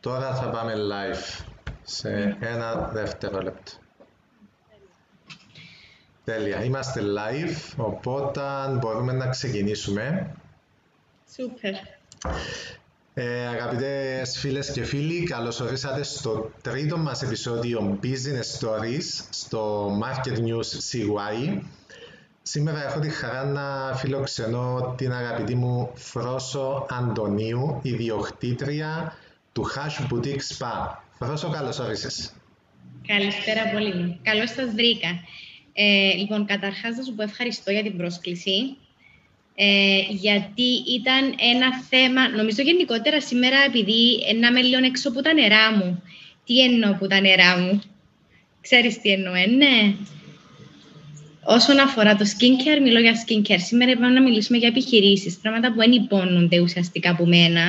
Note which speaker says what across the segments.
Speaker 1: Τώρα θα πάμε live σε ένα δευτερόλεπτο. Τέλεια. Είμαστε live, οπότε μπορούμε να ξεκινήσουμε.
Speaker 2: Σούπερ.
Speaker 1: Ε, αγαπητές φίλες και φίλοι, καλώς ορίσατε στο τρίτο μας επεισόδιο Business Stories στο Market News CY. Σήμερα έχω τη χαρά να φιλοξενώ την αγαπητή μου Φρόσο Αντωνίου, ιδιοκτήτρια του Hash Boutique Spa. Φρόσο, καλώς όρισες.
Speaker 2: Καλησπέρα πολύ. Καλώς σας βρήκα. Ε, λοιπόν, καταρχάς να σου πω ευχαριστώ για την πρόσκληση, ε, γιατί ήταν ένα θέμα, νομίζω γενικότερα σήμερα, επειδή να είμαι λίγο έξω από τα νερά μου. Τι εννοώ από τα νερά μου; Ξέρεις τι εννοώ, ε, ναι. Όσον αφορά το skincare, μιλώ για skincare. Σήμερα είπαμε να μιλήσουμε για επιχειρήσεις, πράγματα που δεν υπόνονται ουσιαστικά από μένα.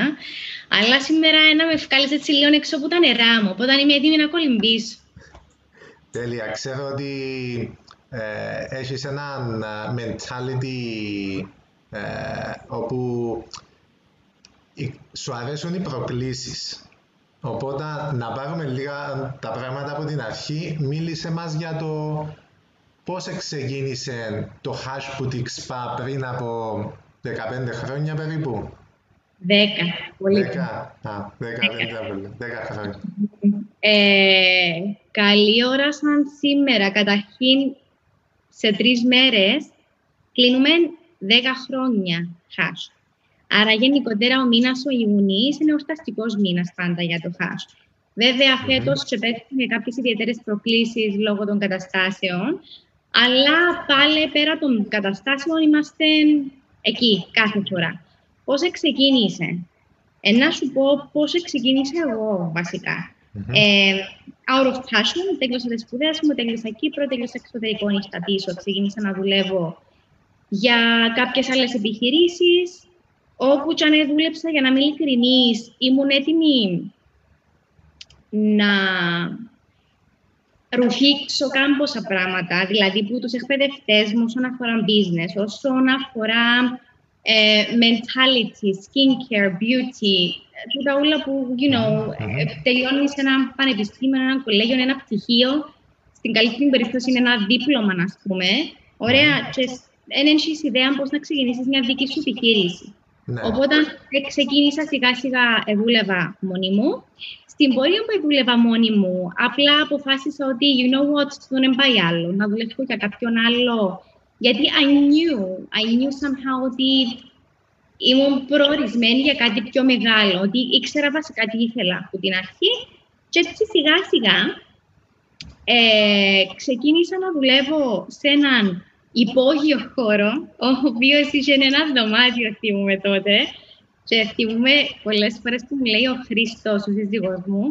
Speaker 2: Αλλά σήμερα ένα με βγάλεις έτσι λίγο έξω από τα νερά μου, οπότε είμαι έτοιμη να κολυμπήσω.
Speaker 1: Τέλεια. Ξέρω ότι ε, έχεις ένα ε, mentality ε, όπου σου αρέσουν οι προκλήσεις. Οπότε να πάρουμε λίγα τα πράγματα από την αρχή. Μίλησε μας για το πώς ξεκίνησε το Hash Boutique Spa πριν από 15 χρόνια περίπου;
Speaker 2: Δέκα. Πολύ.
Speaker 1: Δέκα. Α, δέκα, δέκα. δέκα χρόνια.
Speaker 2: Ε, καλή ώρα σαν σήμερα. Καταρχήν, σε τρεις μέρες κλείνουμε δέκα χρόνια χάσ. Άρα γενικότερα ο μήνας ο Ιουνίης είναι ορταστικός μήνας πάντα για το χάσ. Βέβαια, φέτος mm-hmm. κάποιες ιδιαίτερες προκλήσεις λόγω των καταστάσεων, αλλά πάλι πέρα των καταστάσεων είμαστε εκεί κάθε φορά. Πώς ξεκίνησε; Ε, να σου πω πώς ξεκίνησα εγώ, βασικά. Mm-hmm. Ε, out of passion, τέλειωσα τις σπουδές μου, τέλειωσα Κύπρο, τέλειωσα εξωτερικό νύχτα πίσω. Ξεκίνησα να δουλεύω για κάποιες άλλες επιχειρήσεις, όπου και αν δούλεψα, για να είμαι ειλικρινής, ήμουν έτοιμη να ρουφήξω κάμποσα πράγματα, δηλαδή που τους εκπαιδευτές μου όσον αφορά business, όσον αφορά ε, mentality, skincare, beauty, τούτα όλα που, you know, mm τελειώνει σε ένα πανεπιστήμιο, ένα κολέγιο, ένα πτυχίο, στην καλύτερη περίπτωση είναι ένα δίπλωμα, α πούμε. Ωραία, και δεν έχεις ιδέα πώς να ξεκινήσεις μια δική σου επιχείρηση. Ναι. Οπότε ξεκίνησα σιγά σιγά, δούλευα μόνη μου. Στην πορεία που δούλευα μόνη μου, απλά αποφάσισα ότι, you know what, δεν πάει άλλο, να δουλεύω για κάποιον άλλο γιατί I knew, I knew somehow ότι ήμουν προορισμένη για κάτι πιο μεγάλο, ότι ήξερα βασικά τι ήθελα από την αρχή και έτσι σιγά σιγά ε, ξεκίνησα να δουλεύω σε έναν υπόγειο χώρο, ο οποίος είχε ένα δωμάτιο, θυμούμε τότε. Και θυμούμε πολλές φορές που μου λέει ο Χρήστο, ο σύζυγός μου,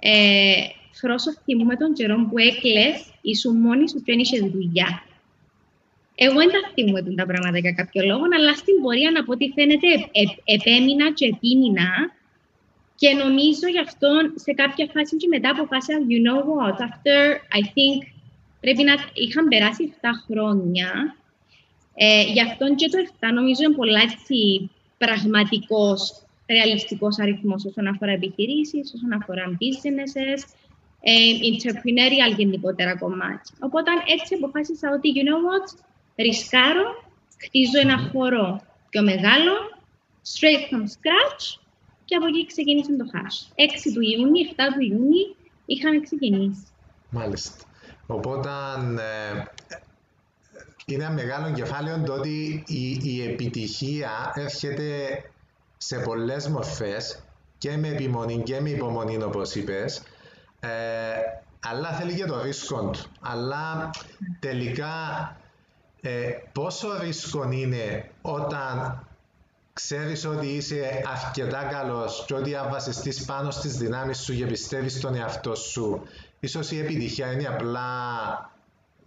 Speaker 2: ε, Φρόσο θυμούμε τον καιρό που έκλε, ήσουν μόνη σου και δεν είχες δουλειά. Εγώ δεν τα θυμούμαι τα πράγματα για κάποιο λόγο, αλλά στην πορεία, από ό,τι φαίνεται, ε, επέμεινα και επίμεινα και νομίζω γι' αυτό σε κάποια φάση και μετά αποφάσισα, you know what, after, I think, πρέπει να είχαν περάσει 7 χρόνια. Ε, γι' αυτό και το 7 νομίζω είναι πολλά έτσι πραγματικός, ρεαλιστικός αριθμός όσον αφορά επιχειρήσεις, όσον αφορά businesses, ε, entrepreneurial γενικότερα κομμάτι. Οπότε έτσι αποφάσισα ότι, you know what, ρισκάρω, χτίζω ένα χώρο πιο μεγάλο, straight from scratch και από εκεί ξεκίνησε το hash. 6 του Ιούνιου, 7 του Ιούνιου είχαμε ξεκινήσει.
Speaker 1: Μάλιστα. Οπότε ε, είναι μεγάλο κεφάλαιο το ότι η, η επιτυχία έρχεται σε πολλές μορφές και με επιμονή και με υπομονή όπως είπες ε, αλλά θέλει και το ρίσκο του. Αλλά τελικά ε, πόσο ρίσκο είναι όταν ξέρεις ότι είσαι αρκετά καλός και ότι αν βασιστείς πάνω στις δυνάμεις σου και πιστεύεις στον εαυτό σου, ίσως η επιτυχία είναι απλά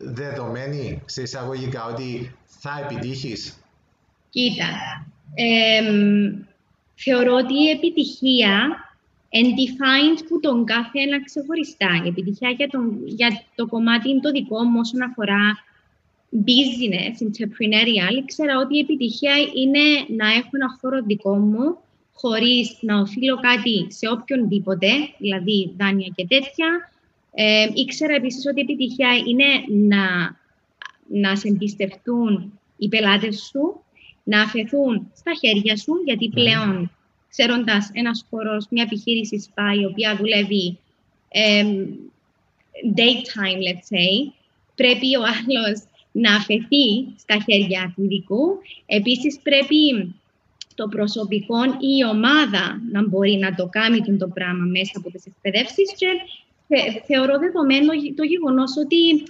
Speaker 1: δεδομένη σε εισαγωγικά ότι θα επιτύχεις;
Speaker 2: Κοίτα, ε, θεωρώ ότι η επιτυχία defined που τον κάθε ένα ξεχωριστά. Η επιτυχία για, τον, για το κομμάτι είναι το δικό μου όσον αφορά business, entrepreneurial, ήξερα ότι η επιτυχία είναι να έχω ένα χώρο δικό μου, χωρίς να οφείλω κάτι σε οποιονδήποτε, δηλαδή δάνεια και τέτοια. Ε, ήξερα επίσης ότι η επιτυχία είναι να, να σε εμπιστευτούν οι πελάτες σου, να αφαιθούν στα χέρια σου, γιατί πλέον ξέροντας ένας χώρος, μια επιχείρηση σπά, η οποία δουλεύει ε, daytime, let's say, πρέπει ο άλλος να αφαιθεί στα χέρια του ειδικού. Επίσης, πρέπει το προσωπικό ή η ομάδα να μπορεί να το κάνει το πράγμα μέσα από τις εκπαιδεύσεις και θεωρώ δεδομένο το γεγονός ότι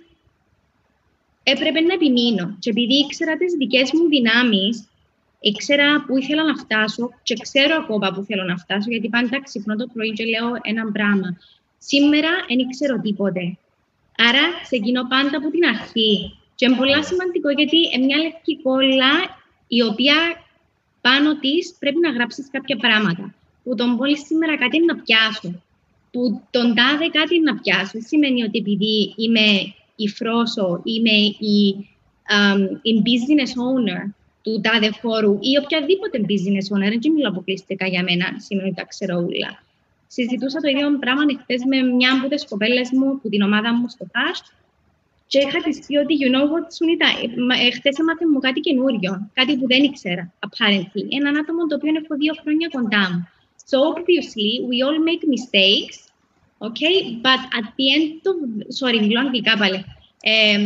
Speaker 2: έπρεπε να επιμείνω. Και επειδή ήξερα τις δικές μου δυνάμεις, ήξερα που ήθελα να φτάσω και ξέρω ακόμα που θέλω να φτάσω, γιατί πάντα ξυπνώ το πρωί και λέω ένα πράγμα. Σήμερα δεν ήξερα τίποτε. Άρα ξεκινώ πάντα από την αρχή. Και είναι πολύ σημαντικό γιατί είναι μια λευκή κόλλα η οποία πάνω της πρέπει να γράψεις κάποια πράγματα. Που τον πόλη σήμερα κάτι να πιάσω. Που τον τάδε κάτι να πιάσω. Δεν σημαίνει ότι επειδή είμαι η φρόσο, είμαι η, um, η business owner του τάδε χώρου ή οποιαδήποτε business owner, δεν μιλώ αποκλειστικά για μένα, σημαίνει ότι τα ξέρω όλα. Συζητούσα το ίδιο πράγμα χθε με μια από τις κοπέλες μου, που την ομάδα μου στο FAST, και είχα της πει ότι, you know what, Σουνίτα, ε, χθες έμαθε μου κάτι καινούριο, κάτι που δεν ήξερα, apparently. Έναν άτομο το οποίο έχω δύο χρόνια κοντά μου. So, obviously, we all make mistakes, okay, but at the end of... Sorry, μιλώ αγγλικά πάλι. Ε,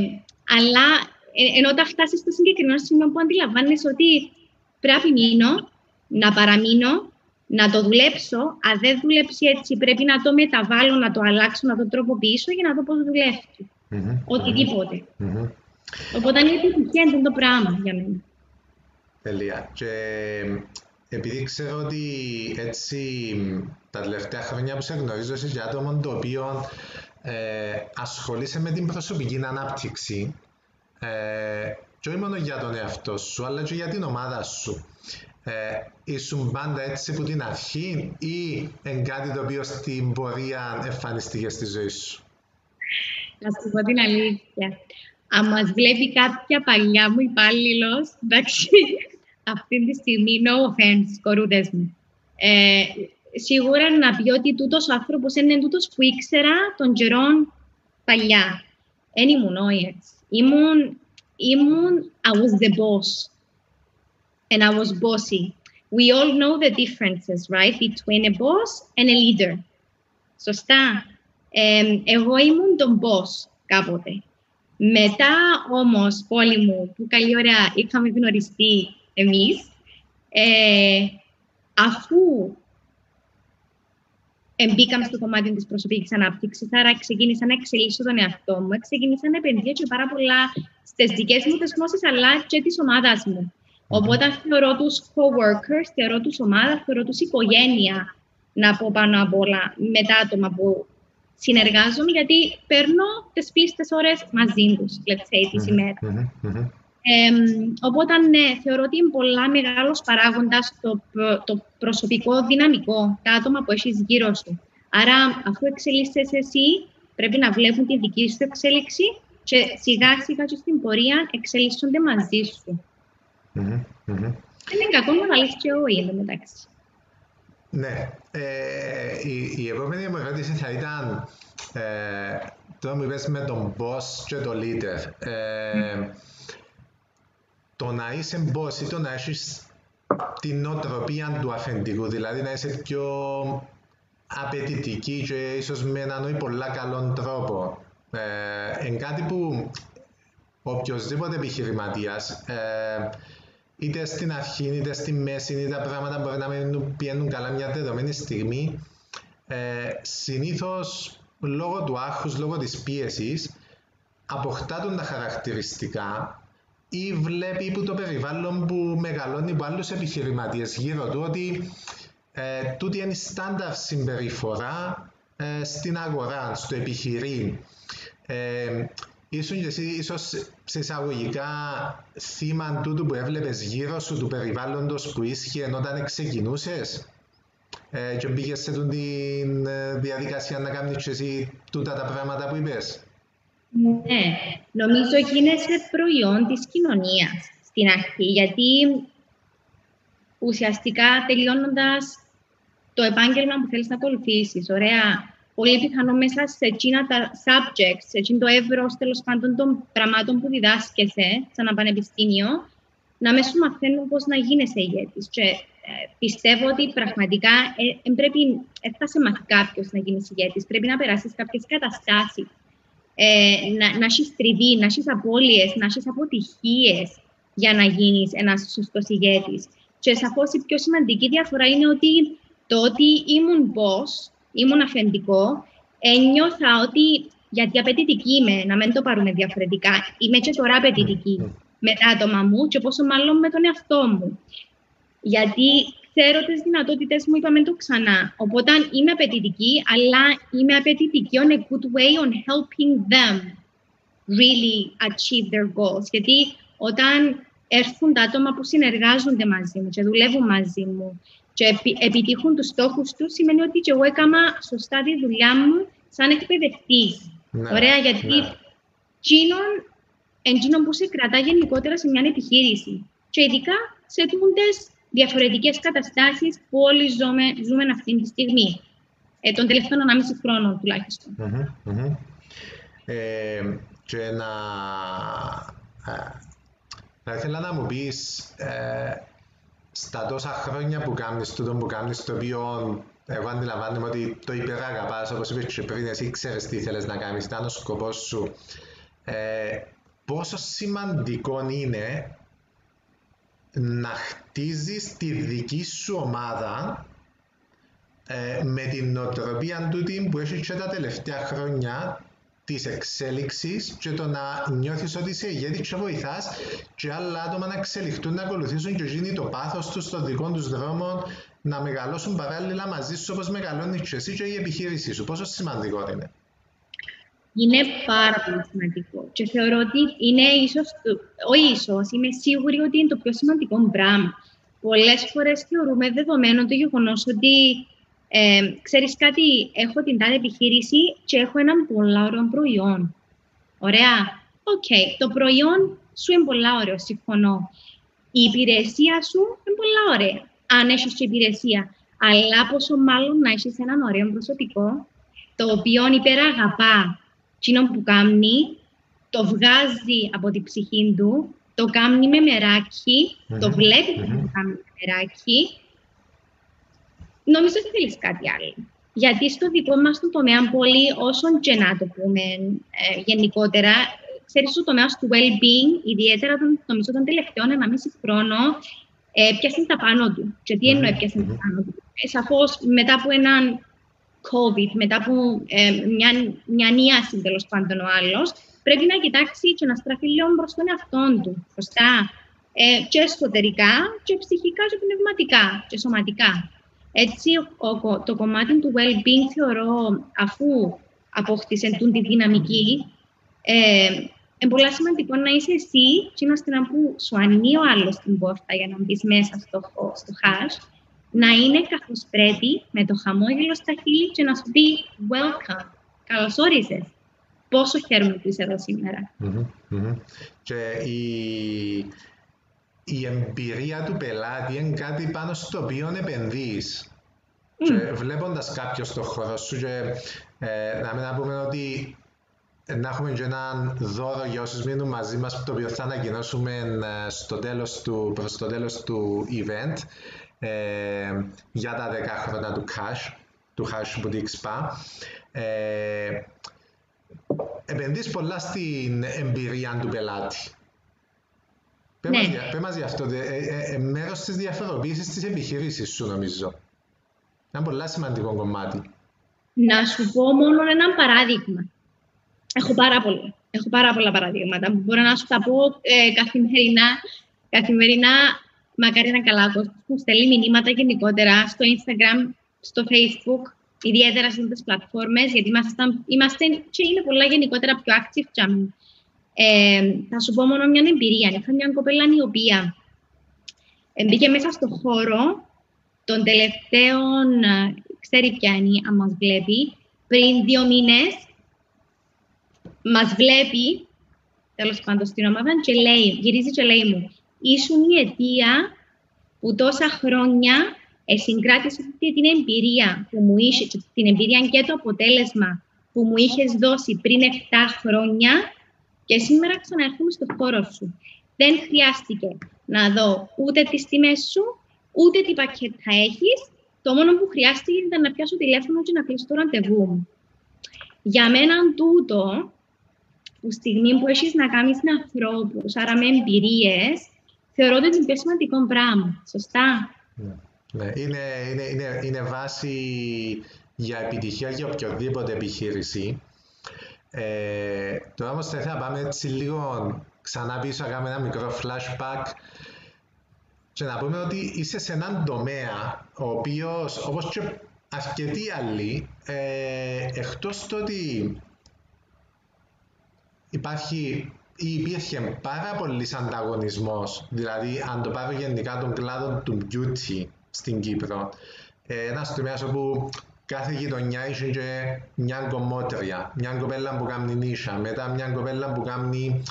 Speaker 2: αλλά ε, ενώ όταν φτάσεις στο συγκεκριμένο σημείο που αντιλαμβάνεσαι ότι πρέπει να μείνω, να παραμείνω, να το δουλέψω. Αν δεν δουλέψει έτσι, πρέπει να το μεταβάλω, να το αλλάξω, να το τροποποιήσω για να δω πώς δουλεύει. Mm-hmm. Οτιδήποτε. Mm-hmm. Οπότε είναι επιτυχία είναι το πράγμα για μένα.
Speaker 1: Τελεία. Και επειδή ξέρω ότι έτσι τα τελευταία χρόνια που σε γνωρίζω είσαι για άτομο το οποίο ε, ασχολείσαι με την προσωπική ανάπτυξη ε, και όχι μόνο για τον εαυτό σου, αλλά και για την ομάδα σου. Ε, ήσουν πάντα έτσι από την αρχή ή είναι κάτι το οποίο στην πορεία εμφανιστήκε στη ζωή σου;
Speaker 2: Να σου πω την αλήθεια. Αν μας βλέπει κάποια παλιά μου υπάλληλος, εντάξει, αυτή τη στιγμή, no offense, κορούδες μου. Ε, σίγουρα να πει ότι τούτος ο άνθρωπος είναι τούτος που ήξερα των καιρών παλιά. Δεν ήμουν όχι Ήμουν, ήμουν, I was the boss. And I was bossy. We all know the differences, right, between a boss and a leader. Σωστά. Ε, εγώ ήμουν τον boss κάποτε. Μετά όμως, πόλη μου, που καλή ώρα είχαμε γνωριστεί εμείς, ε, αφού μπήκαμε στο κομμάτι της προσωπικής ανάπτυξης, άρα ξεκίνησα να εξελίσσω τον εαυτό μου, ξεκίνησα να επενδύω και πάρα πολλά στις δικές μου τις γνώσεις, αλλά και της ομάδας μου. Οπότε θεωρώ τους co-workers, θεωρώ τους ομάδα, θεωρώ τους οικογένεια να πω πάνω απ' όλα με τα άτομα που συνεργάζομαι γιατί παίρνω τις πλήστες ώρες μαζί τους, let's say, τη ημέρα. Ε, οπότε, ναι, θεωρώ ότι είναι πολλά μεγάλος παράγοντας το, το προσωπικό δυναμικό, τα άτομα που έχεις γύρω σου. Άρα, αφού εξελίσσεσαι εσύ, πρέπει να βλέπουν τη δική σου εξέλιξη και σιγά σιγά και στην πορεία εξελίσσονται μαζί σου. Mm-hmm. Είναι κακό να βάλεις και εγώ, μεταξύ.
Speaker 1: Ναι. Ε, η, η επόμενη μου ερώτηση θα ήταν ε, το μου είπες με τον boss και το leader. Ε, το να είσαι boss ή το να έχεις την νοοτροπία του αφεντικού, δηλαδή να είσαι πιο απαιτητική και ίσως με έναν πολλά καλό τρόπο. Ε, είναι κάτι που οποιοδήποτε επιχειρηματίας ε, είτε στην αρχή, είτε στη μέση, είτε τα πράγματα μπορεί να μην πιένουν καλά μια δεδομένη στιγμή, ε, συνήθως λόγω του άχους, λόγω της πίεσης, αποκτά τα χαρακτηριστικά ή βλέπει που το περιβάλλον που μεγαλώνει από άλλους επιχειρηματίες γύρω του ότι ε, τούτη είναι η στάνταρ συμπεριφορά ε, στην αγορά, στο επιχειρήν. Ε, ήσουν και εσύ ίσως σε εισαγωγικά θύμα τούτου που έβλεπες γύρω σου του περιβάλλοντος που ίσχυε όταν ξεκινούσες; Ε, και μπήκες σε τη ε, διαδικασία να κάνεις και εσύ τούτα τα πράγματα που είπες;
Speaker 2: Ναι, νομίζω γίνεσαι προϊόν της κοινωνίας στην αρχή, γιατί ουσιαστικά τελειώνοντας το επάγγελμα που θέλεις να ακολουθήσεις. Ωραία. Πολύ πιθανό μέσα σε εκείνα τα subjects, σε εκείνο το εύρος τέλος πάντων των πραγμάτων που διδάσκεσαι σε ένα πανεπιστήμιο, να μες σου μαθαίνουν πώς να γίνεσαι ηγέτης. Και ε, πιστεύω ότι πραγματικά ε, πρέπει, δεν σε μάθει κάποιος να γίνεις ηγέτης. Πρέπει να περάσεις κάποιες καταστάσεις. Ε, να, να έχεις τριβή, να έχεις απώλειες, να έχεις αποτυχίες για να γίνεις ένας σωστός ηγέτης. Και σαφώ η πιο σημαντική διαφορά είναι ότι το ότι ήμουν boss, ήμουν αφεντικό, ένιωθα ότι γιατί απαιτητική είμαι, να μην το πάρουμε διαφορετικά. Είμαι και τώρα απαιτητική με τα άτομα μου και πόσο μάλλον με τον εαυτό μου. Γιατί ξέρω τις δυνατότητες μου, είπαμε το ξανά. Οπότε είμαι απαιτητική, αλλά είμαι απαιτητική on a good way on helping them really achieve their goals. Γιατί όταν έρθουν τα άτομα που συνεργάζονται μαζί μου και δουλεύουν μαζί μου και επιτύχουν τους στόχους τους, σημαίνει ότι και εγώ έκανα σωστά τη δουλειά μου σαν εκπαιδευτής. Ναι, Ωραία, γιατί ναι. εκείνον, που σε κρατά γενικότερα σε μια επιχείρηση. Και ειδικά σε τούντες διαφορετικές καταστάσεις που όλοι ζούμε, ζούμε αυτή τη στιγμή. Ε, τον τελευταίο 1,5 χρόνο τουλάχιστον.
Speaker 1: Ε, και να... Θα ήθελα να μου πεις, ε, στα τόσα χρόνια που κάνεις τούτο που κάνεις, το οποίο εγώ αντιλαμβάνομαι ότι το υπεραγαπάς, όπως είπες και πριν, εσύ ξέρεις τι θέλεις να κάνεις, ήταν ο σκοπός σου. Ε, πόσο σημαντικό είναι να χτίζεις τη δική σου ομάδα ε, με την νοοτροπία τούτη που έχει και τα τελευταία χρόνια της εξέλιξης και το να νιώθεις ότι είσαι ηγέτης και βοηθάς και άλλα άτομα να εξελιχθούν, να ακολουθήσουν και γίνει το πάθος τους στον δικό τους δρόμο, να μεγαλώσουν παράλληλα μαζί σου όπως μεγαλώνεις και εσύ και η επιχείρησή σου. Πόσο σημαντικό είναι
Speaker 2: είναι πάρα πολύ σημαντικό. Και θεωρώ ότι είναι ίσως, όχι ίσως, είμαι σίγουρη ότι είναι το πιο σημαντικό πράγμα. Πολλές φορές θεωρούμε δεδομένο το γεγονός ότι ε, ξέρεις κάτι, έχω την τάδε επιχείρηση και έχω έναν πολύ ωραίο προϊόν. Ωραία. OK. Okay. Το προϊόν σου είναι πολύ ωραίο, συμφωνώ. Η υπηρεσία σου είναι πολύ ωραία, αν έχεις και υπηρεσία. Αλλά πόσο μάλλον να έχεις έναν ωραίο προσωπικό, το οποίο υπεραγαπά εκείνο που κάνει, το βγάζει από την ψυχή του, το κάνει με μεράκι, το βλέπει mm το κάνει με μεράκι. Νομίζω ότι θέλεις κάτι άλλο. Γιατί στο δικό μας το τομέα πολύ, όσον και να το πούμε ε, γενικότερα, ξέρεις το τομέα του well-being, ιδιαίτερα τον, νομίζω τον τελευταίο ένα μισή χρόνο, ε, πιάσαν τα πάνω του. Και τι εννοώ πιάσαν τα πάνω του. Ε, Σαφώς μετά από έναν COVID, μετά από ε, μια, μια νίαση τέλος πάντων ο άλλος, πρέπει να κοιτάξει και να στραφεί λίγο προς τον εαυτό του. Σωστά. Ε, και εσωτερικά, και ψυχικά, και πνευματικά, και σωματικά. Έτσι, ο, το κομμάτι του well-being θεωρώ, αφού απόκτησε τη δυναμική, ε, είναι πολύ σημαντικό να είσαι εσύ και να που σου ανοίγει ο άλλος την πόρτα για να μπεις μέσα στο, στο hash να είναι καθώς πρέπει, με το χαμόγελο στα χείλη και να σου πει «Welcome, καλώς όρισες». Πόσο χαίρομαι που είσαι εδώ
Speaker 1: Και η, η εμπειρία του πελάτη είναι κάτι πάνω στο οποίο επενδύεις. Mm. Και βλέποντας κάποιος στο χώρο σου και ε, να μην πούμε ότι να έχουμε και έναν δώρο για όσους μείνουν μαζί μας το οποίο θα ανακοινώσουμε ε, στο τέλος του, προς το τέλος του event ε, για τα 10 χρόνια του Cash, του Cash Boutique Spa. Ε, επενδύεις πολλά στην εμπειρία του πελάτη. Ναι. Πες μας για αυτό, ε, ε, ε, μέρος της διαφοροποίησης της επιχείρησης σου νομίζω. Ένα πολύ σημαντικό κομμάτι.
Speaker 2: Να σου πω μόνο ένα παράδειγμα. Έχω πάρα πολλά. Έχω πάρα πολλά παραδείγματα. Μπορώ να σου τα πω ε, καθημερινά. Καθημερινά μακάρι να καλά κόσμο που στέλνει μηνύματα γενικότερα στο Instagram, στο Facebook, ιδιαίτερα σε αυτές τις πλατφόρμες, γιατί είμαστε, είμαστε και είναι πολλά γενικότερα πιο active ε, θα σου πω μόνο μια εμπειρία. Είχα μια κοπέλα η οποία μπήκε μέσα στο χώρο των τελευταίων, ε, ξέρει ποια είναι, αν μας βλέπει, πριν δύο μήνες, μας βλέπει, τέλος πάντων στην ομάδα, και λέει, γυρίζει και λέει μου, ήσουν η αιτία που τόσα χρόνια Εσυγκράτησε την εμπειρία που μου είχε, την εμπειρία και το αποτέλεσμα που μου είχες δώσει πριν 7 χρόνια και σήμερα ξαναρχόμαι στο χώρο σου. Δεν χρειάστηκε να δω ούτε τις τιμές σου, ούτε τι πακέτα έχεις. Το μόνο που χρειάστηκε ήταν να πιάσω τηλέφωνο και να κλείσω το ραντεβού μου. Για μένα τούτο, που στιγμή που έχεις να κάνεις με ανθρώπους, άρα με εμπειρίες, θεωρώ ότι είναι πιο σημαντικό πράγμα. Σωστά;
Speaker 1: Ναι. ναι. Είναι, είναι, είναι, είναι βάση για επιτυχία για οποιοδήποτε επιχείρηση. Ε, τώρα όμως θα ήθελα να πάμε έτσι λίγο ξανά πίσω, να κάνουμε ένα μικρό flashback και να πούμε ότι είσαι σε έναν τομέα ο οποίος, όπως και αρκετοί άλλοι, ε, εκτός το ότι υπάρχει ή υπήρχε πάρα πολύ ανταγωνισμός, δηλαδή αν το πάρω γενικά τον κλάδο του beauty στην Κύπρο, ε, ένας τομέας όπου κάθε γειτονιά είχε και μια κομμότρια, μια κοπέλα που κάνει νύσια, μετά μια κοπέλα που κάνει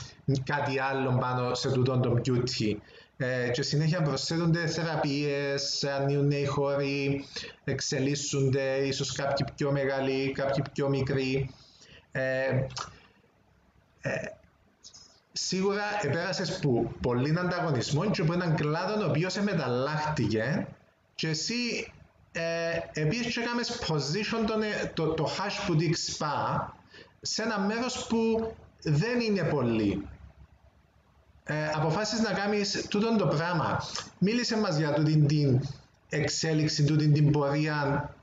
Speaker 1: κάτι άλλο πάνω σε τούτον το beauty. Ε, και συνέχεια προσθέτονται θεραπείες, ανοίγουν νέοι χώροι, εξελίσσονται, ίσως κάποιοι πιο μεγάλοι, κάποιοι πιο μικροί. Ε, ε, σίγουρα επέρασες που πολύ ανταγωνισμό και από έναν κλάδο ο οποίος μεταλλάχτηκε και εσύ ε, επίσης έκανες position τον, ε, το, το hash boutique spa σε ένα μέρος που δεν είναι πολύ. Ε, αποφάσισες να κάνεις τούτο το πράγμα. Μίλησε μας για τούτη την εξέλιξη, τούτη την πορεία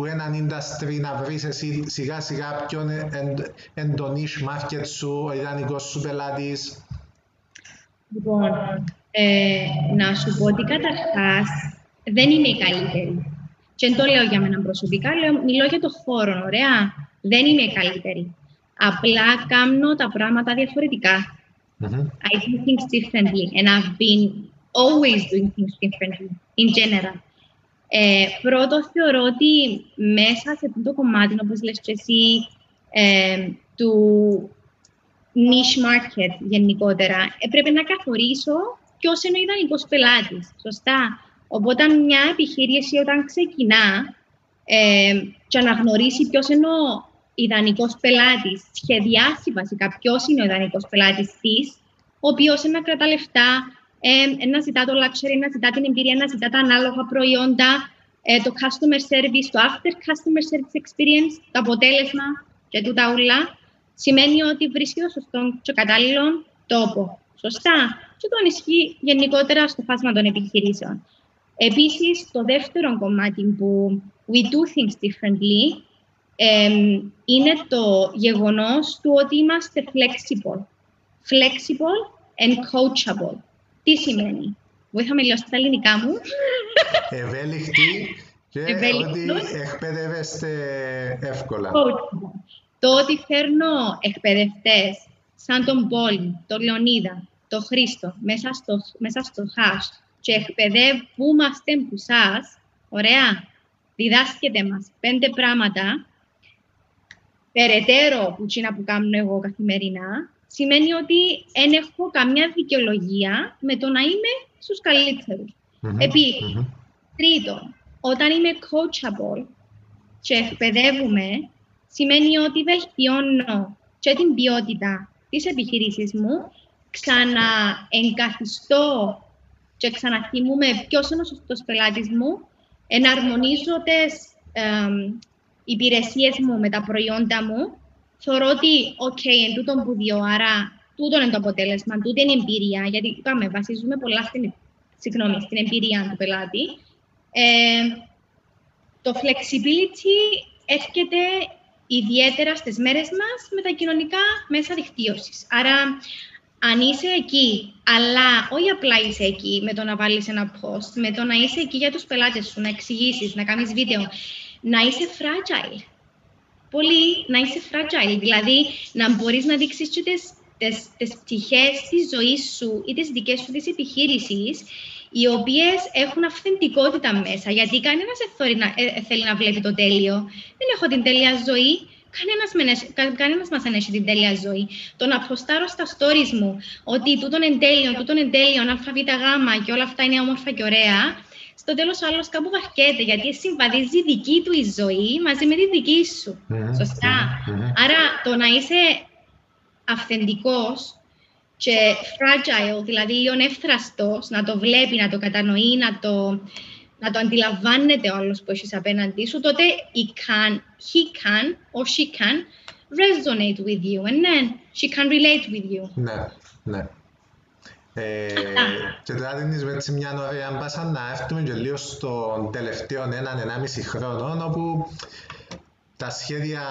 Speaker 1: που έναν industry να βρεις εσύ σιγά σιγά ποιον εν, το niche market σου, ο ιδανικός σου πελάτης.
Speaker 2: Λοιπόν, ε, να σου πω ότι καταρχάς δεν είμαι η καλύτερη. Και δεν το λέω για μένα προσωπικά, λέω, μιλώ για το χώρο, ωραία. Δεν είμαι η καλύτερη. Απλά κάνω τα πράγματα διαφορετικά. Mm-hmm. I do things differently and I've been always doing things differently in general. Ε, πρώτο, θεωρώ ότι μέσα σε αυτό το κομμάτι, όπως λες και εσύ, ε, του niche market γενικότερα, έπρεπε να καθορίσω ποιος είναι ο ιδανικός πελάτης. Σωστά. Οπότε μια επιχείρηση όταν ξεκινά ε, και αναγνωρίσει ποιος είναι ο ιδανικός πελάτης, σχεδιάσει βασικά ποιος είναι ο ιδανικός πελάτης της, ο οποίος είναι να κρατά λεφτά, ε, να ζητά το luxury, να ζητά την εμπειρία, να ζητά τα ανάλογα προϊόντα, ε, το customer service, το after customer service experience, το αποτέλεσμα και τούτα ούλα, σημαίνει ότι βρίσκει το σωστό και κατάλληλο τόπο. Σωστά. Και το ανισχύει γενικότερα στο φάσμα των επιχειρήσεων. Επίσης, το δεύτερο κομμάτι που we do things differently είναι το γεγονός του ότι είμαστε flexible. Flexible and coachable. Τι σημαίνει; Βοήθαμε λίγο στα ελληνικά μου.
Speaker 1: Ευέλικτη και ότι εκπαιδεύεστε εύκολα.
Speaker 2: Το ότι φέρνω εκπαιδευτές σαν τον Πόλη, τον Λεωνίδα, τον Χρήστο, μέσα στο, μέσα στο και εκπαιδεύομαστε που σας, ωραία, διδάσκεται μας πέντε πράγματα, περαιτέρω που τσίνα που κάνω εγώ καθημερινά, σημαίνει ότι δεν έχω καμιά δικαιολογία με το να είμαι στους καλύτερους. Mm-hmm. τρίτο, όταν είμαι coachable και εκπαιδεύουμε, σημαίνει ότι βελτιώνω και την ποιότητα της επιχειρήσης μου, ξαναεγκαθιστώ και ξαναθυμούμε ποιος είναι ο σωστός πελάτης μου, εναρμονίζω τι ε, υπηρεσίες μου με τα προϊόντα μου. Θεωρώ ότι, OK, εν τούτο που δύο, άρα τούτο είναι το αποτέλεσμα, τούτο είναι η εμπειρία, γιατί είπαμε, βασίζουμε πολλά στην, συγγνώμη, στην εμπειρία του πελάτη. Ε, το flexibility έρχεται ιδιαίτερα στις μέρες μας με τα κοινωνικά μέσα δικτύωσης. Άρα, αν είσαι εκεί, αλλά όχι απλά είσαι εκεί με το να βάλεις ένα post, με το να είσαι εκεί για τους πελάτες σου, να εξηγήσεις, να κάνεις βίντεο, να είσαι fragile. Πολύ να είσαι fragile, δηλαδή να μπορείς να δείξεις και τις, τις, τις πτυχές της ζωής σου ή τις δικές σου της επιχείρησης, οι οποίες έχουν αυθεντικότητα μέσα, γιατί κανένας ε, θέλει να βλέπει το τέλειο. Δεν έχω την τέλεια ζωή, Κανένας, κανένας μας δεν έχει την τέλεια ζωή. Το να προστάρω στα stories μου ότι τούτον εν τέλειο, τούτον εν τέλειο, αβ, γ και όλα αυτά είναι όμορφα και ωραία, στο τέλος ο άλλος κάπου βαρκέται, γιατί συμβαδίζει δική του η ζωή μαζί με τη δική σου. Σωστά. Άρα το να είσαι αυθεντικός και fragile, δηλαδή λίγο εύθραστος, να το βλέπει, να το κατανοεί, να το, να το αντιλαμβάνεται ο άλλος που έχεις απέναντί σου, τότε he can, he can or she can resonate with you and then she can relate with you.
Speaker 1: Ναι, ναι. Ε, και τώρα δίνεις με έτσι μια ωραία μπάσα να έρθουμε και λίγο στον τελευταίο έναν, ενάμιση χρόνο, όπου τα σχέδια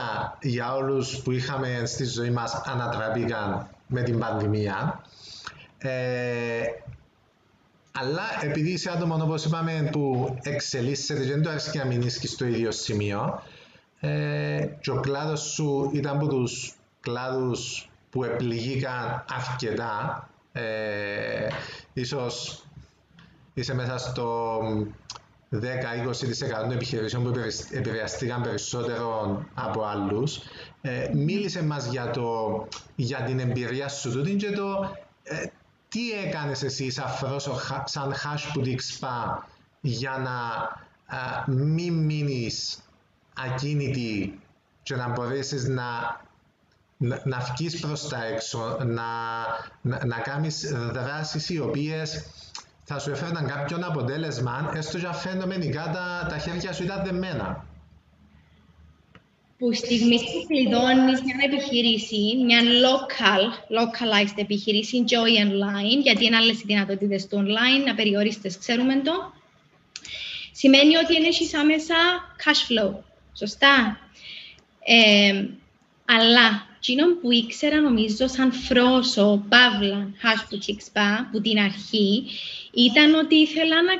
Speaker 1: για όλους που είχαμε στη ζωή μας ανατραπήκαν με την πανδημία. Ε, αλλά επειδή είσαι άτομο, όπως είπαμε, που εξελίσσεται και δεν το αρέσει να μείνει στο ίδιο σημείο, ε, και ο κλάδος σου ήταν από τους κλάδους που επληγήκαν αρκετά. Ε, ίσως είσαι μέσα στο 10-20% των επιχειρήσεων που επηρεαστήκαν περισσότερο από άλλους. Ε, μίλησε μας για, το, για την εμπειρία σου τούτη και το ε, τι έκανες εσύ σαν φρόσο, σαν hash σπα για να ε, μην μείνεις ακίνητη και να μπορέσεις να, να, να βγεις προς τα έξω, να, να, να κάνεις δράσεις οι οποίες θα σου έφεραν κάποιον αποτέλεσμα, έστω και φαινομενικά τα, τα χέρια σου ήταν δεμένα.
Speaker 2: Που στιγμή που κλειδώνεις μια επιχείρηση, μια local, localized επιχείρηση, Joy Online, γιατί είναι άλλες οι δυνατότητες του online, απεριόριστε, ξέρουμε το, σημαίνει ότι έχεις άμεσα cash flow. Σωστά. Ε, αλλά εκείνο που ήξερα νομίζω σαν φρόσο, παύλα, hash boutique spa, που την αρχή, ήταν ότι ήθελα να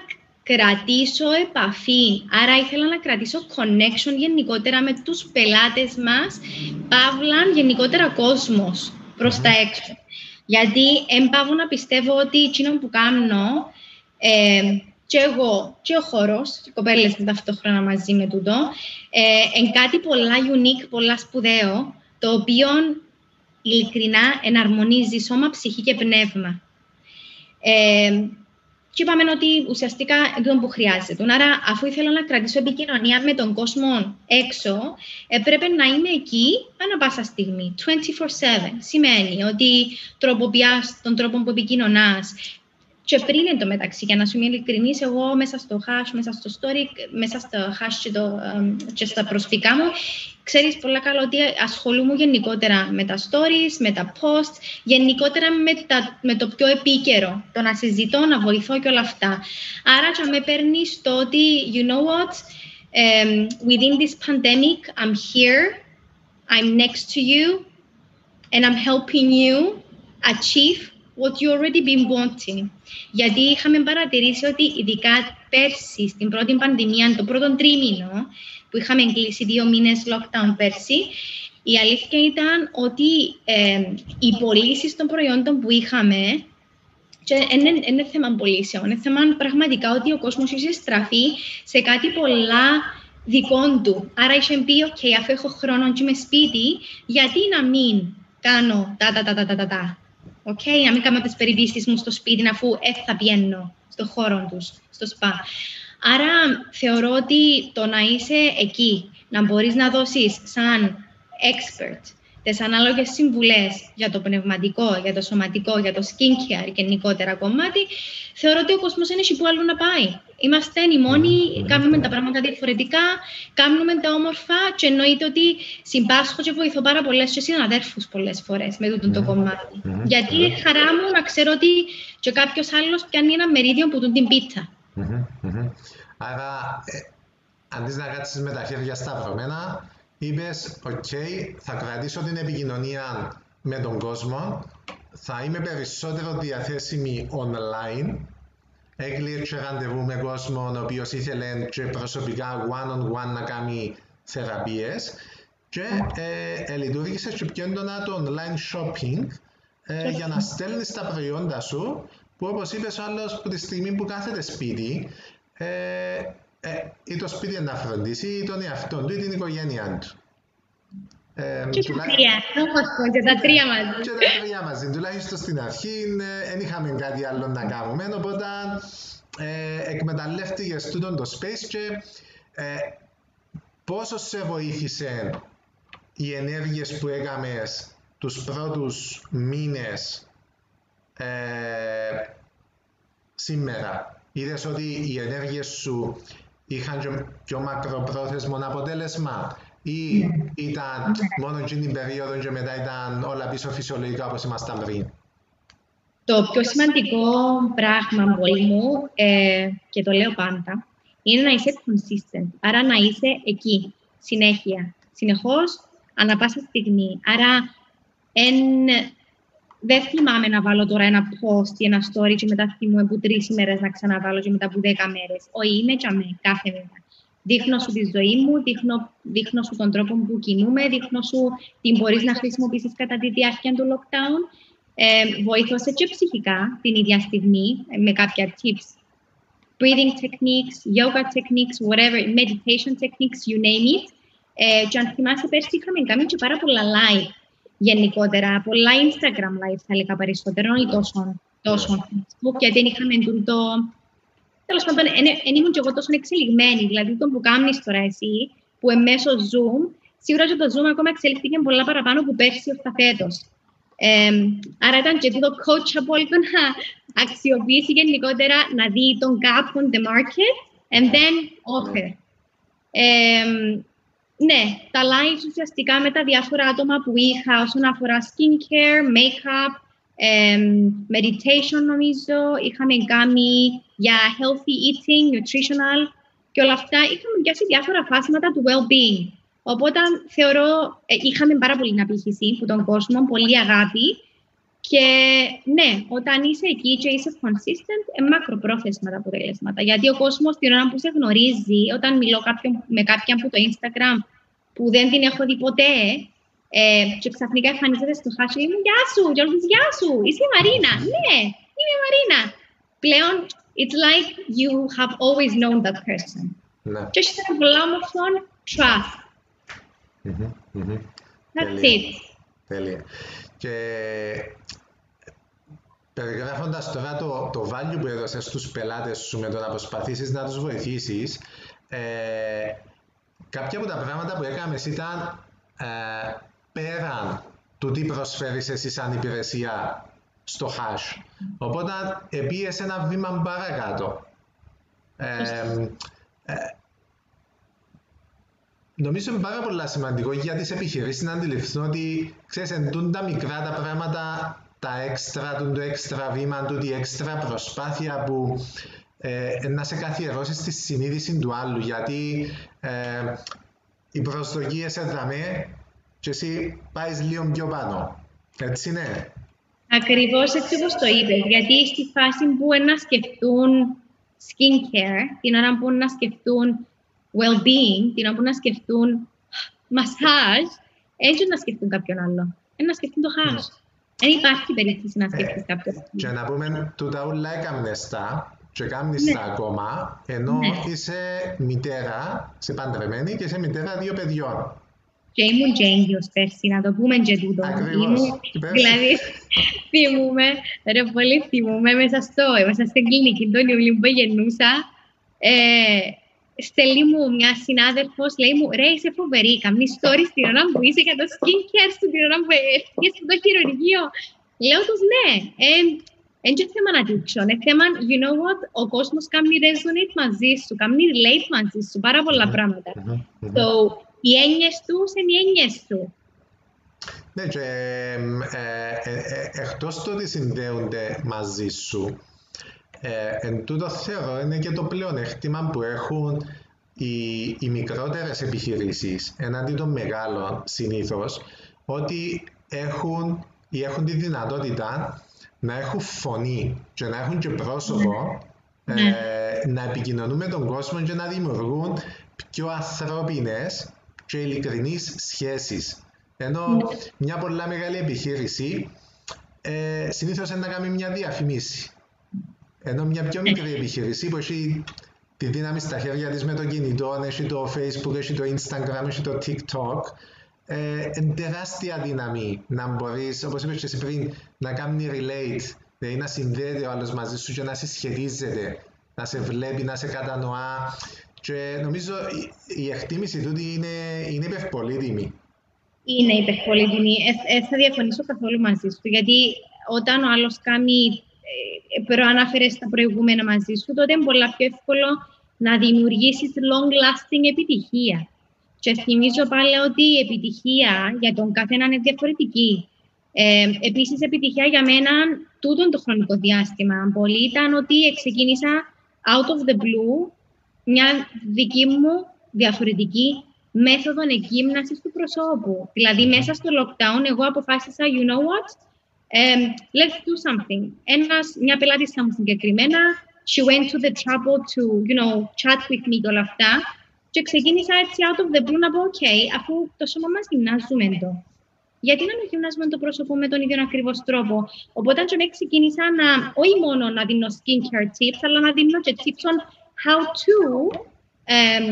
Speaker 2: κρατήσω επαφή. Άρα ήθελα να κρατήσω connection γενικότερα με τους πελάτες μας, παύλα γενικότερα κόσμος προς τα έξω. Γιατί εμπάβω να πιστεύω ότι εκείνο που κάνω ε, και εγώ και ο χώρος, και κοπέλες ταυτόχρονα μαζί με τούτο, ε, είναι κάτι πολλά unique, πολλά σπουδαίο, το οποίο ειλικρινά εναρμονίζει σώμα, ψυχή και πνεύμα. Ε, και είπαμε ότι ουσιαστικά είναι που χρειάζεται. Άρα, αφού ήθελα να κρατήσω επικοινωνία με τον κόσμο έξω, έπρεπε να είμαι εκεί ανά πάσα στιγμή, 24-7. Σημαίνει ότι τροποποιάς τον τρόπο που επικοινωνάς, και πριν εν τω μεταξύ, για να σου είμαι ειλικρινής, εγώ μέσα στο hash, μέσα στο story, μέσα στο hash και, το, και στα προσωπικά μου, ξέρεις πολύ καλά ότι ασχολούμαι γενικότερα με τα stories, με τα posts, γενικότερα με, τα, με το πιο επίκαιρο, το να συζητώ, να βοηθώ και όλα αυτά. Άρα, και με παίρνεις το ότι, you know what, um, within this pandemic, I'm here, I'm next to you, and I'm helping you achieve what you already been wanting. Γιατί είχαμε παρατηρήσει ότι ειδικά πέρσι, στην πρώτη πανδημία, το πρώτο τρίμηνο, που είχαμε κλείσει δύο μήνες lockdown πέρσι, η αλήθεια ήταν ότι ε, οι πωλήσεις των προϊόντων που είχαμε και είναι, είναι θέμα πωλήσεων, είναι θέμα πραγματικά ότι ο κόσμος είχε στραφεί σε κάτι πολλά δικών του. Άρα είχε πει, OK, αφού έχω χρόνο και είμαι σπίτι, γιατί να μην κάνω τα τα τα τα τα τα τα. Okay, να μην κάνω τις περιπτώσει μου στο σπίτι, αφού έτσι θα πιένω στο χώρο τους, στο σπα. Άρα θεωρώ ότι το να είσαι εκεί, να μπορείς να δώσεις σαν expert τις ανάλογες συμβουλές για το πνευματικό, για το σωματικό, για το skincare και γενικότερα κομμάτι, θεωρώ ότι ο κόσμος δεν έχει που άλλο να πάει. Είμαστε οι μόνοι, κάνουμε τα πράγματα διαφορετικά, κάνουμε τα όμορφα και εννοείται ότι συμπάσχω και βοηθώ πάρα πολλές και συναδέρφους πολλές φορές με τούτο το κομμάτι. Γιατί χαρά μου να ξέρω ότι και κάποιος άλλος πιάνει ένα μερίδιο που του την πίτα.
Speaker 1: Άρα, ε, αντί να κάτσεις με τα χέρια σταυρωμένα, είπες: «OK, θα κρατήσω την επικοινωνία με τον κόσμο, θα είμαι περισσότερο διαθέσιμη online έκλειε ραντεβού με κόσμο ο οποίος ήθελε και προσωπικά one-on-one να κάνει θεραπείες και ε, ε, λειτουργήσε και πιο έντονα το online shopping ε, για να στέλνεις τα προϊόντα σου που όπως είπες ο άλλος από τη στιγμή που κάθεται σπίτι ε, ε, ή το σπίτι να φροντίσει ή τον εαυτό του ή την οικογένειά του.
Speaker 2: Ε, και τα τρία, και τα τρία μαζί.
Speaker 1: Και τα τρία μαζί. Τουλάχιστον στην αρχή δεν είχαμε κάτι άλλο να κάνουμε, οπότε ε, εκμεταλλεύτηκες τούτον το space και ε, πόσο σε βοήθησε οι ενέργειες που έκαμες τους πρώτους μήνες ε, σήμερα; Είδες ότι οι ενέργειες σου είχαν πιο μακροπρόθεσμο αποτέλεσμα; Ή ήταν μόνο εκείνη την περίοδο και μετά ήταν όλα πίσω φυσιολογικά όπως ήμασταν πριν.
Speaker 2: Το πιο σημαντικό πράγμα πολύ μου, ε, και το λέω πάντα, είναι να είσαι consistent. Άρα να είσαι εκεί, συνέχεια, συνεχώς, ανά πάσα στιγμή. Άρα, εν, δεν θυμάμαι να βάλω τώρα ένα post ή ένα story και μετά θυμούμαι που τρεις ημέρες να ξαναβάλω και μετά από δέκα μέρες. Όχι, είμαι και κάθε μέρα. Δείχνω σου τη ζωή μου, δείχνω, δείχνω σου τον τρόπο που κινούμε, δείχνω σου τι μπορείς να χρησιμοποιήσεις κατά τη διάρκεια του lockdown. Ε, βοήθησε και ψυχικά την ίδια στιγμή με κάποια tips. Breathing techniques, yoga techniques, whatever, meditation techniques, you name it. Ε, και αν θυμάσαι, πέρσι είχαμε κάνει και πάρα πολλά live γενικότερα, πολλά Instagram live θα έλεγα περισσότερο, όχι τόσο, τόσο Facebook, γιατί δεν είχαμε το... Τέλος πάντων, δεν ήμουν και εγώ τόσο εξελιγμένη, δηλαδή το που κάνεις τώρα εσύ, που μέσω Zoom, σίγουρα και το Zoom ακόμα εξελίχθηκε πολλά παραπάνω που πέρσι ως τα φέτος. Ε, άρα ήταν και το coachable το να αξιοποιήσει γενικότερα να δει τον gap on the market and then offer. Ε, ναι, τα lives ουσιαστικά με τα διάφορα άτομα που είχα όσον αφορά skincare, make-up, meditation νομίζω, είχαμε κάνει για healthy eating, nutritional και όλα αυτά είχαμε πιάσει διάφορα φάσματα του well-being. Οπότε θεωρώ, ε, είχαμε πάρα πολύ απήχηση από τον κόσμο, πολύ αγάπη και ναι, όταν είσαι εκεί και είσαι consistent, ε, μακροπρόθεσμα τα αποτελέσματα. Γιατί ο κόσμος την ώρα που σε γνωρίζει, όταν μιλώ κάποιον, με κάποιον από το Instagram που δεν την έχω δει ποτέ, ε, και ξαφνικά εμφανίζεται στο χάσι μου, Γεια σου, Γιώργος, γεια σου, είσαι η Μαρίνα. Ναι, είμαι η Μαρίνα. Πλέον, it's like you have always known that person. Ναι. Και έχει ένα πολλά όμορφο trust. That's it.
Speaker 1: Τέλεια. Και περιγράφοντας τώρα το, το value που έδωσες στους πελάτες σου με το να προσπαθήσεις να τους βοηθήσεις, ε, κάποια από τα πράγματα που έκαμες ήταν ε, πέραν του τι προσφέρεις εσύ σαν υπηρεσία στο hash. Οπότε επίες ένα βήμα παρακάτω. Ε, ε, νομίζω είναι πάρα πολύ σημαντικό για τις επιχειρήσεις να αντιληφθούν ότι ξέρεις, εντούν τα μικρά τα πράγματα τα έξτρα, το έξτρα βήμα, του, τη έξτρα προσπάθεια που ε, να σε καθιερώσεις στη συνείδηση του άλλου. Γιατί ε, οι προσδοκίες εδαμε και εσύ πάεις λίγο πιο πάνω. Έτσι είναι.
Speaker 2: Ακριβώς έτσι όπως το είπες. Γιατί στη φάση που να σκεφτούν skincare, την ώρα που να σκεφτούν well-being, την ώρα που να σκεφτούν massage, έτσι να σκεφτούν κάποιον άλλο. να σκεφτούν το hash. Ναι. Δεν υπάρχει περίπτωση να σκεφτείς ε, κάποιο.
Speaker 1: Και να πούμε, τούτα ούλα έκαμε και κάνεις ναι. τα ακόμα, ενώ ναι. είσαι μητέρα, σε παντρεμένη και είσαι μητέρα δύο παιδιών.
Speaker 2: Και ήμουν και έγκυος πέρσι, να το πούμε και τούτο.
Speaker 1: Ακριβώς.
Speaker 2: δηλαδή, θυμούμε, ρε πολύ θυμούμε, μέσα στο, μέσα στην κλινική τον Ιουλίου που γεννούσα, ε, στέλνει μου μια συνάδελφο, λέει μου: Ρε, είσαι φοβερή. Καμνή story στην ώρα που είσαι για το skincare σου, την ώρα που έφυγε στο χειρουργείο. Λέω του ναι. Δεν είναι θέμα να δείξω. Είναι θέμα, you know what, ο κόσμος κάνει resonate μαζί σου, κάνει relate μαζί σου, πάρα πολλά πράγματα. So, οι έννοιες του είναι οι έννοιες του.
Speaker 1: Ναι, και ε, ε, εκτός το ότι συνδέονται μαζί σου, ε, εν τούτο θεωρώ είναι και το πλεονέκτημα που έχουν οι, οι μικρότερες επιχειρήσεις εναντί των μεγάλων συνήθως ότι έχουν ή έχουν τη δυνατότητα να έχουν φωνή και να έχουν και πρόσωπο ναι. ε, να επικοινωνούν με τον κόσμο και να δημιουργούν πιο ανθρώπινες και ειλικρινείς σχέσεις. Ενώ ναι. μια πολλά μεγάλη επιχείρηση ε, συνήθως είναι να κάνει μια διαφημίση. Ενώ μια πιο μικρή επιχείρηση που έχει τη δύναμη στα χέρια της με το κινητό, έχει το Facebook, έχει το Instagram, έχει το TikTok, ε, τεράστια δύναμη να μπορείς, όπως είπες και εσύ πριν, να κάνει relate, δηλαδή να συνδέεται ο άλλος μαζί σου και να συσχετίζεται να σε βλέπει, να σε κατανοά. Και νομίζω η, η εκτίμηση τούτη είναι, είναι υπερπολίτιμη.
Speaker 2: Είναι υπερπολίτιμη. Ε, ε, θα διαφωνήσω καθόλου μαζί σου, γιατί όταν ο άλλος κάνει, ε, προανάφερες στα προηγούμενα μαζί σου, τότε είναι πολλά πιο εύκολο να δημιουργήσεις long-lasting επιτυχία. Και θυμίζω πάλι ότι η επιτυχία για τον καθένα είναι διαφορετική. Ε, Επίσης, επιτυχία για μένα τούτο το χρονικό διάστημα πολύ ήταν ότι ξεκίνησα out of the blue μια δική μου διαφορετική μέθοδο εγκύμναση του προσώπου. Δηλαδή, μέσα στο lockdown, εγώ αποφάσισα, you know what, um, let's do something. Ένας, μια πελάτησα μου συγκεκριμένα, she went to the trouble to, you know, chat with me και όλα αυτά. Και ξεκίνησα έτσι out of the blue να πω, OK, αφού το σώμα μας γυμνάζουμε το. Γιατί να μην γυμνάζουμε το πρόσωπο με τον ίδιο ακριβώς τρόπο; Οπότε, όταν ξεκίνησα να, όχι μόνο να δίνω skincare tips, αλλά να δίνω και tips on how to um,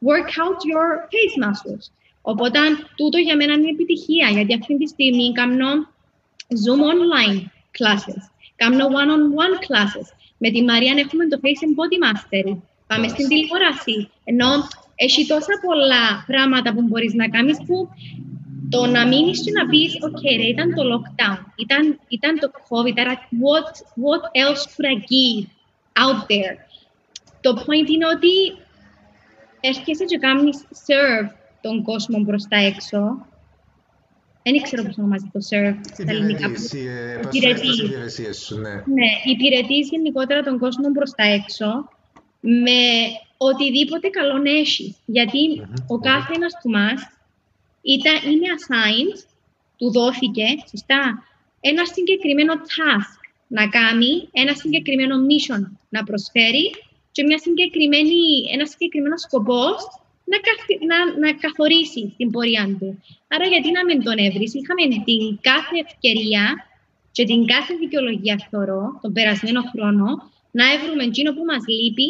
Speaker 2: work out your face muscles. Οπότε, τούτο για μένα είναι επιτυχία, γιατί αυτή τη στιγμή κάνω Zoom online classes, κάνω one-on-one classes. Με τη Μαρία έχουμε το Face and Body Mastery. Πάμε στην τηλεόραση. Ενώ έχει τόσα πολλά πράγματα που μπορείς να κάνεις που το να μείνεις και να πεις «ΟΚ, ρε, ήταν το lockdown, ήταν, ήταν το COVID, άρα what, what else could I give out there». Το point είναι ότι έρχεσαι και κάνεις serve τον κόσμο προς τα έξω. Δεν ξέρω πώς ονομάζεται το serve
Speaker 1: στα ελληνικά. Υπηρετείς. σου, ναι.
Speaker 2: Ναι, υπηρετείς γενικότερα τον κόσμο προς τα έξω με οτιδήποτε καλό έχει. Γιατί mm-hmm. ο κάθε ένας του μας ήταν, είναι assigned, του δόθηκε, σωστά, ένα συγκεκριμένο task να κάνει, ένα συγκεκριμένο mission να προσφέρει και μια συγκεκριμένη, ένα συγκεκριμένο σκοπός να, να, να καθορίσει την πορεία του. Άρα, γιατί να μην τον έβρεις, είχαμε την κάθε ευκαιρία και την κάθε δικαιολογία, θεωρώ, τον περασμένο χρόνο, να έβρουμε εκείνο που μας λείπει,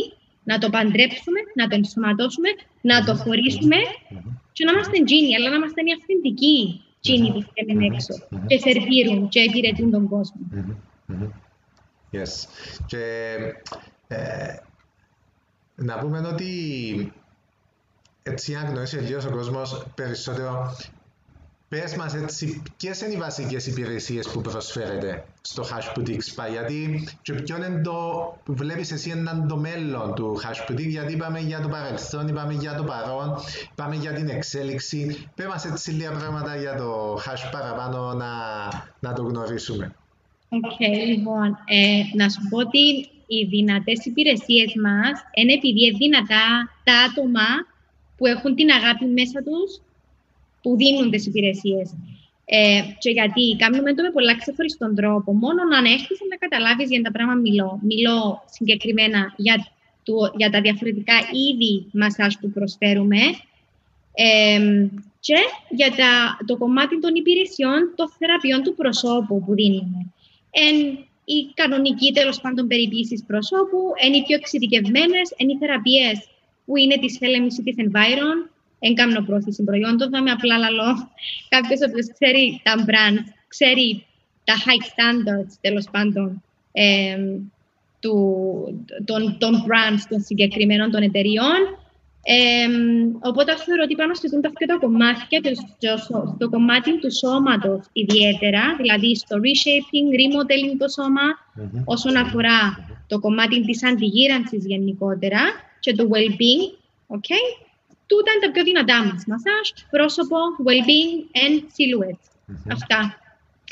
Speaker 2: να το παντρέψουμε, να το ενσωματώσουμε, να το χωρίσουμε και να είμαστε τζίνοι, αλλά να είμαστε μια αυθεντικοί τζίνοι που φταίνουν έξω και σερβίρουν και υπηρετούν τον κόσμο.
Speaker 1: Yes. Και ε, να πούμε ότι έτσι να γνωρίσει λίγο ο κόσμος περισσότερο Πες μας έτσι, ποιες είναι οι βασικές υπηρεσίες που προσφέρετε στο Hash Boutique γιατί και ποιο είναι το που βλέπεις εσύ έναν το μέλλον του Hash Boutique, γιατί είπαμε για το παρελθόν, είπαμε για το παρόν, είπαμε για την εξέλιξη. Πες μας έτσι λίγα πράγματα για το Hash παραπάνω να, να το γνωρίσουμε.
Speaker 2: OK, okay, λοιπόν, ε, να σου πω ότι οι δυνατές υπηρεσίες μας είναι επειδή είναι δυνατά τα άτομα που έχουν την αγάπη μέσα τους που δίνουν τις υπηρεσίες. Ε, και γιατί κάνουμε το με πολλά ξεχωριστόν τρόπο. Μόνο αν έρθει να καταλάβεις για τα πράγματα μιλώ. Μιλώ συγκεκριμένα για, το, για τα διαφορετικά είδη μασάζ που προσφέρουμε ε, και για τα, το κομμάτι των υπηρεσιών των θεραπείων του προσώπου που δίνουμε. Εν, οι κανονικοί τέλος πάντων περιποίησει προσώπου, εν οι πιο εξειδικευμένες, εν οι θεραπείες που είναι της έλεγχη της environment, δεν κάνω πρόθεση προϊόντων, θα είμαι απλά λαλό. Κάποιος ο ξέρει τα brands, ξέρει τα high standards, τέλος πάντων, ε, του, των, των brands των συγκεκριμένων των εταιριών. Ε, οπότε θεωρώ ότι πάνω στο αυτά τα κομμάτια, στο, στο κομμάτι του σώματος ιδιαίτερα, δηλαδή στο reshaping, remodeling το σώμα, mm-hmm. όσον αφορά το κομμάτι της αντιγύρανσης γενικότερα και το well-being, okay? Τούτα είναι τα πιο δυνατά μας. Μασάζ, πρόσωπο, well-being and silhouette. Mm-hmm. Αυτά.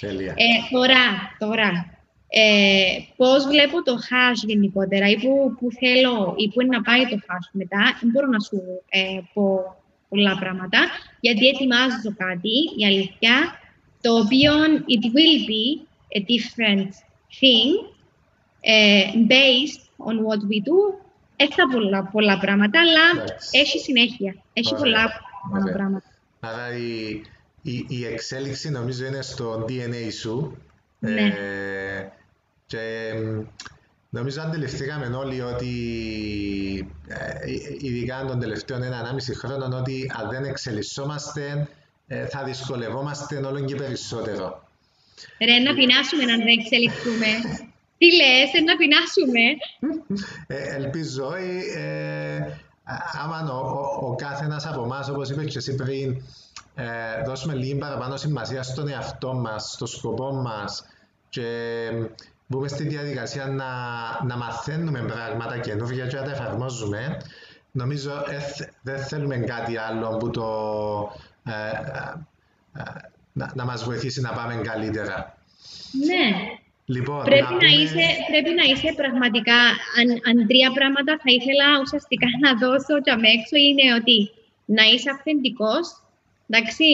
Speaker 1: Τέλεια.
Speaker 2: Ε, τώρα, τώρα. Ε, πώς βλέπω το hash γενικότερα ή που, που θέλω ή που είναι να πάει το hash μετά, δεν μπορώ να σου ε, πω πολλά πράγματα, γιατί ετοιμάζω κάτι, η αλήθεια, το οποίο it will be a different thing uh, based on what we do έχει πολλά, πολλά πράγματα, αλλά έχει συνέχεια. Έχει πολλά, πολλά πράγματα.
Speaker 1: Άρα η, η, η, εξέλιξη νομίζω είναι στο DNA σου.
Speaker 2: Ναι.
Speaker 1: Ε, και νομίζω αντιληφθήκαμε όλοι ότι ε, ειδικά τον τελευταίο ένα-ανάμιση χρόνο ότι αν δεν εξελισσόμαστε ε, θα δυσκολευόμαστε όλο και περισσότερο.
Speaker 2: Ρε, να πεινάσουμε αν δεν εξελιχθούμε. Τι λες, να πεινάσουμε.
Speaker 1: Ε, ελπίζω. Ε, άμα ο, ο, ο κάθε ένας από εμάς, όπως είπε και εσύ πριν, ε, δώσουμε λίγη παραπάνω σημασία στον εαυτό μας, στο σκοπό μας και μπούμε στη διαδικασία να, να μαθαίνουμε πράγματα καινούργια και να τα εφαρμόζουμε, νομίζω ε, δεν θέλουμε κάτι άλλο που το, ε, ε, να, να μας βοηθήσει να πάμε καλύτερα.
Speaker 2: Ναι.
Speaker 1: Λοιπόν,
Speaker 2: πρέπει,
Speaker 1: να
Speaker 2: να
Speaker 1: πούμε...
Speaker 2: είσαι, πρέπει να είσαι πραγματικά, αν, αν τρία πράγματα θα ήθελα ουσιαστικά να δώσω και αμέξω είναι ότι να είσαι αυθεντικός, εντάξει,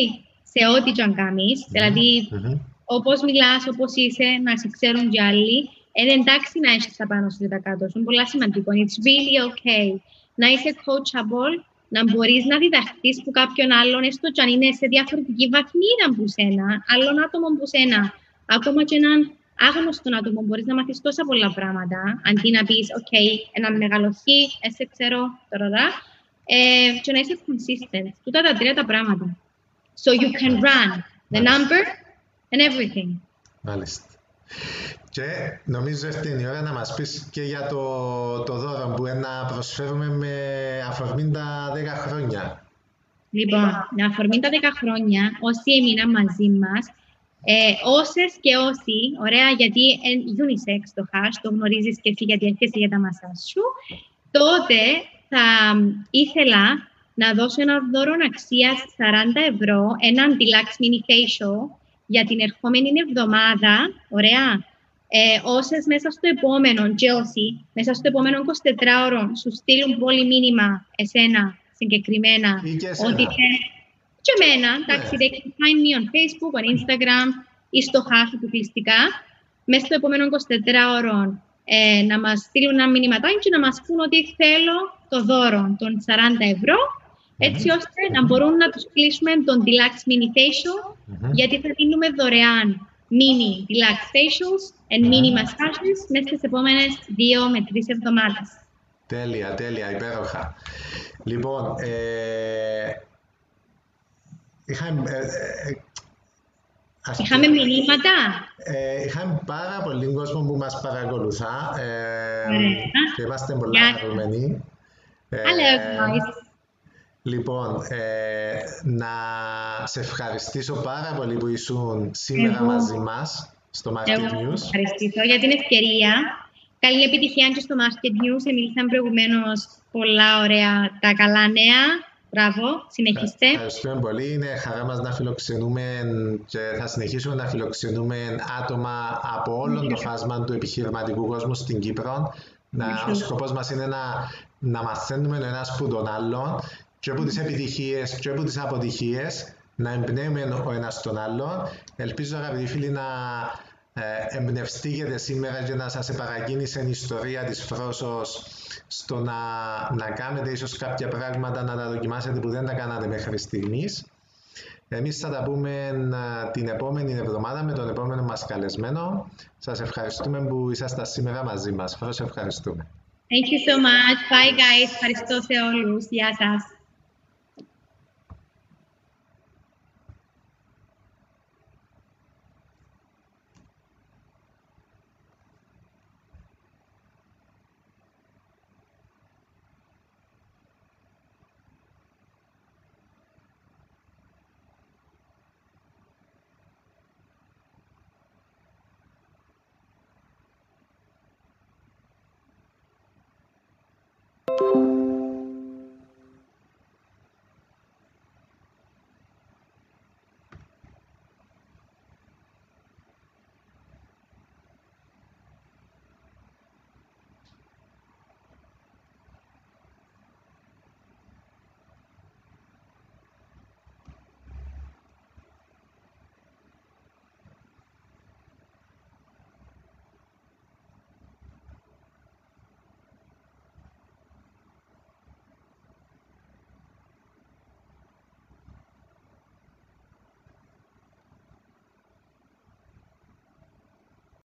Speaker 2: σε ό,τι και αν κάνεις, δηλαδή
Speaker 1: Μμμ.
Speaker 2: Όπως μιλάς, όπως είσαι, να σε ξέρουν κι άλλοι, είναι εντάξει να έχεις τα πάνω σου και τα κάτω σου, είναι πολύ σημαντικό, it's really okay. Να είσαι coachable, να μπορείς να διδαχθείς που κάποιον άλλον, έστω και αν είναι σε διαφορετική βαθμίδα από σένα, άλλων άτομων που σένα, ακόμα και έναν άγνωστο άτομο, μπορείς να μάθεις τόσα πολλά πράγματα, αντί να πεις, OK, ένα μεγάλο χ, εσύ ξέρω, τώρα, τώρα, ε, και να είσαι consistent. Τούτα τα τρία τα πράγματα. So you can run the number and everything.
Speaker 1: Μάλιστα. Και νομίζω ήρθε η ώρα να μας πεις και για το, το δώρο που να προσφέρουμε με αφορμή τα 10 χρόνια.
Speaker 2: Λοιπόν, με αφορμή τα 10 χρόνια, όσοι έμειναν μαζί μας, ε, όσες και όσοι, ωραία, γιατί είναι unisex το hash, το γνωρίζεις και εσύ γιατί έρχεσαι για τα μασάζ σου, τότε θα ήθελα να δώσω ένα δώρο αξίας 40 ευρώ, ένα deluxe mini facial για την ερχόμενη εβδομάδα, ωραία, ε, όσες μέσα στο επόμενο, και όσοι, μέσα στο επόμενο 24ωρο σου στείλουν πολύ μήνυμα εσένα συγκεκριμένα,
Speaker 1: Ή και εσένα.
Speaker 2: ότι θε- και εμένα, εντάξει, they can find me on Facebook, on Instagram ή στο hash αποκλειστικά, μέσα στο επόμενο 24ωρο ε, να μας στείλουν ένα μηνυματάκι και να μας πούν ότι θέλω το δώρο των 40 ευρώ, έτσι ώστε να μπορούν να τους κλείσουμε τον Deluxe Mini Facial,
Speaker 1: Μμμ.
Speaker 2: γιατί θα δίνουμε δωρεάν mini Deluxe Facials and mini massages μέσα στις επόμενες δύο με τρεις εβδομάδες.
Speaker 1: Τέλεια, τέλεια, υπέροχα. Λοιπόν, ε, είχαμε, ε, ε, αρχικά-
Speaker 2: Είχαμε μηνύματα;
Speaker 1: Ε, είχαμε πάρα πολύ κόσμο που μας παρακολουθά ε,
Speaker 2: Ωραία.
Speaker 1: και είμαστε πολύ
Speaker 2: Γεια σας.
Speaker 1: χαρούμενοι. Ε,
Speaker 2: Hello, guys.
Speaker 1: Λοιπόν, ε, να σε ευχαριστήσω πάρα πολύ που ήσουν σήμερα
Speaker 2: Εγώ.
Speaker 1: μαζί μας στο Market
Speaker 2: Εγώ
Speaker 1: News.
Speaker 2: σας ευχαριστήσω για την ευκαιρία. Καλή επιτυχία και στο Market News. Μίλησαν προηγουμένως πολλά ωραία τα καλά νέα. Μπράβο, συνεχίστε.
Speaker 1: Ευχαριστούμε πολύ. Είναι χαρά μας να φιλοξενούμε και θα συνεχίσουμε να φιλοξενούμε άτομα από όλο το φάσμα του επιχειρηματικού κόσμου στην Κύπρο. Να, ο σκοπός μας είναι να, να μαθαίνουμε ο ένας που τον άλλον και από τις επιτυχίες και από τις αποτυχίες να εμπνέουμε ο ένας τον άλλον. Ελπίζω αγαπητοί φίλοι να ε, εμπνευστήκετε σήμερα και να σας επαρακίνησε η ιστορία της Φρόσος στο να, να κάνετε ίσως κάποια πράγματα, να τα δοκιμάσετε που δεν τα κάνατε μέχρι στιγμής. Εμείς θα τα πούμε ε, την επόμενη εβδομάδα με τον επόμενο μας καλεσμένο. Σας ευχαριστούμε που ήσασταν σήμερα μαζί μας. Φρόσο ευχαριστούμε.
Speaker 2: Thank you so much. Bye, guys. Ευχαριστώ σε όλους. Γεια σας.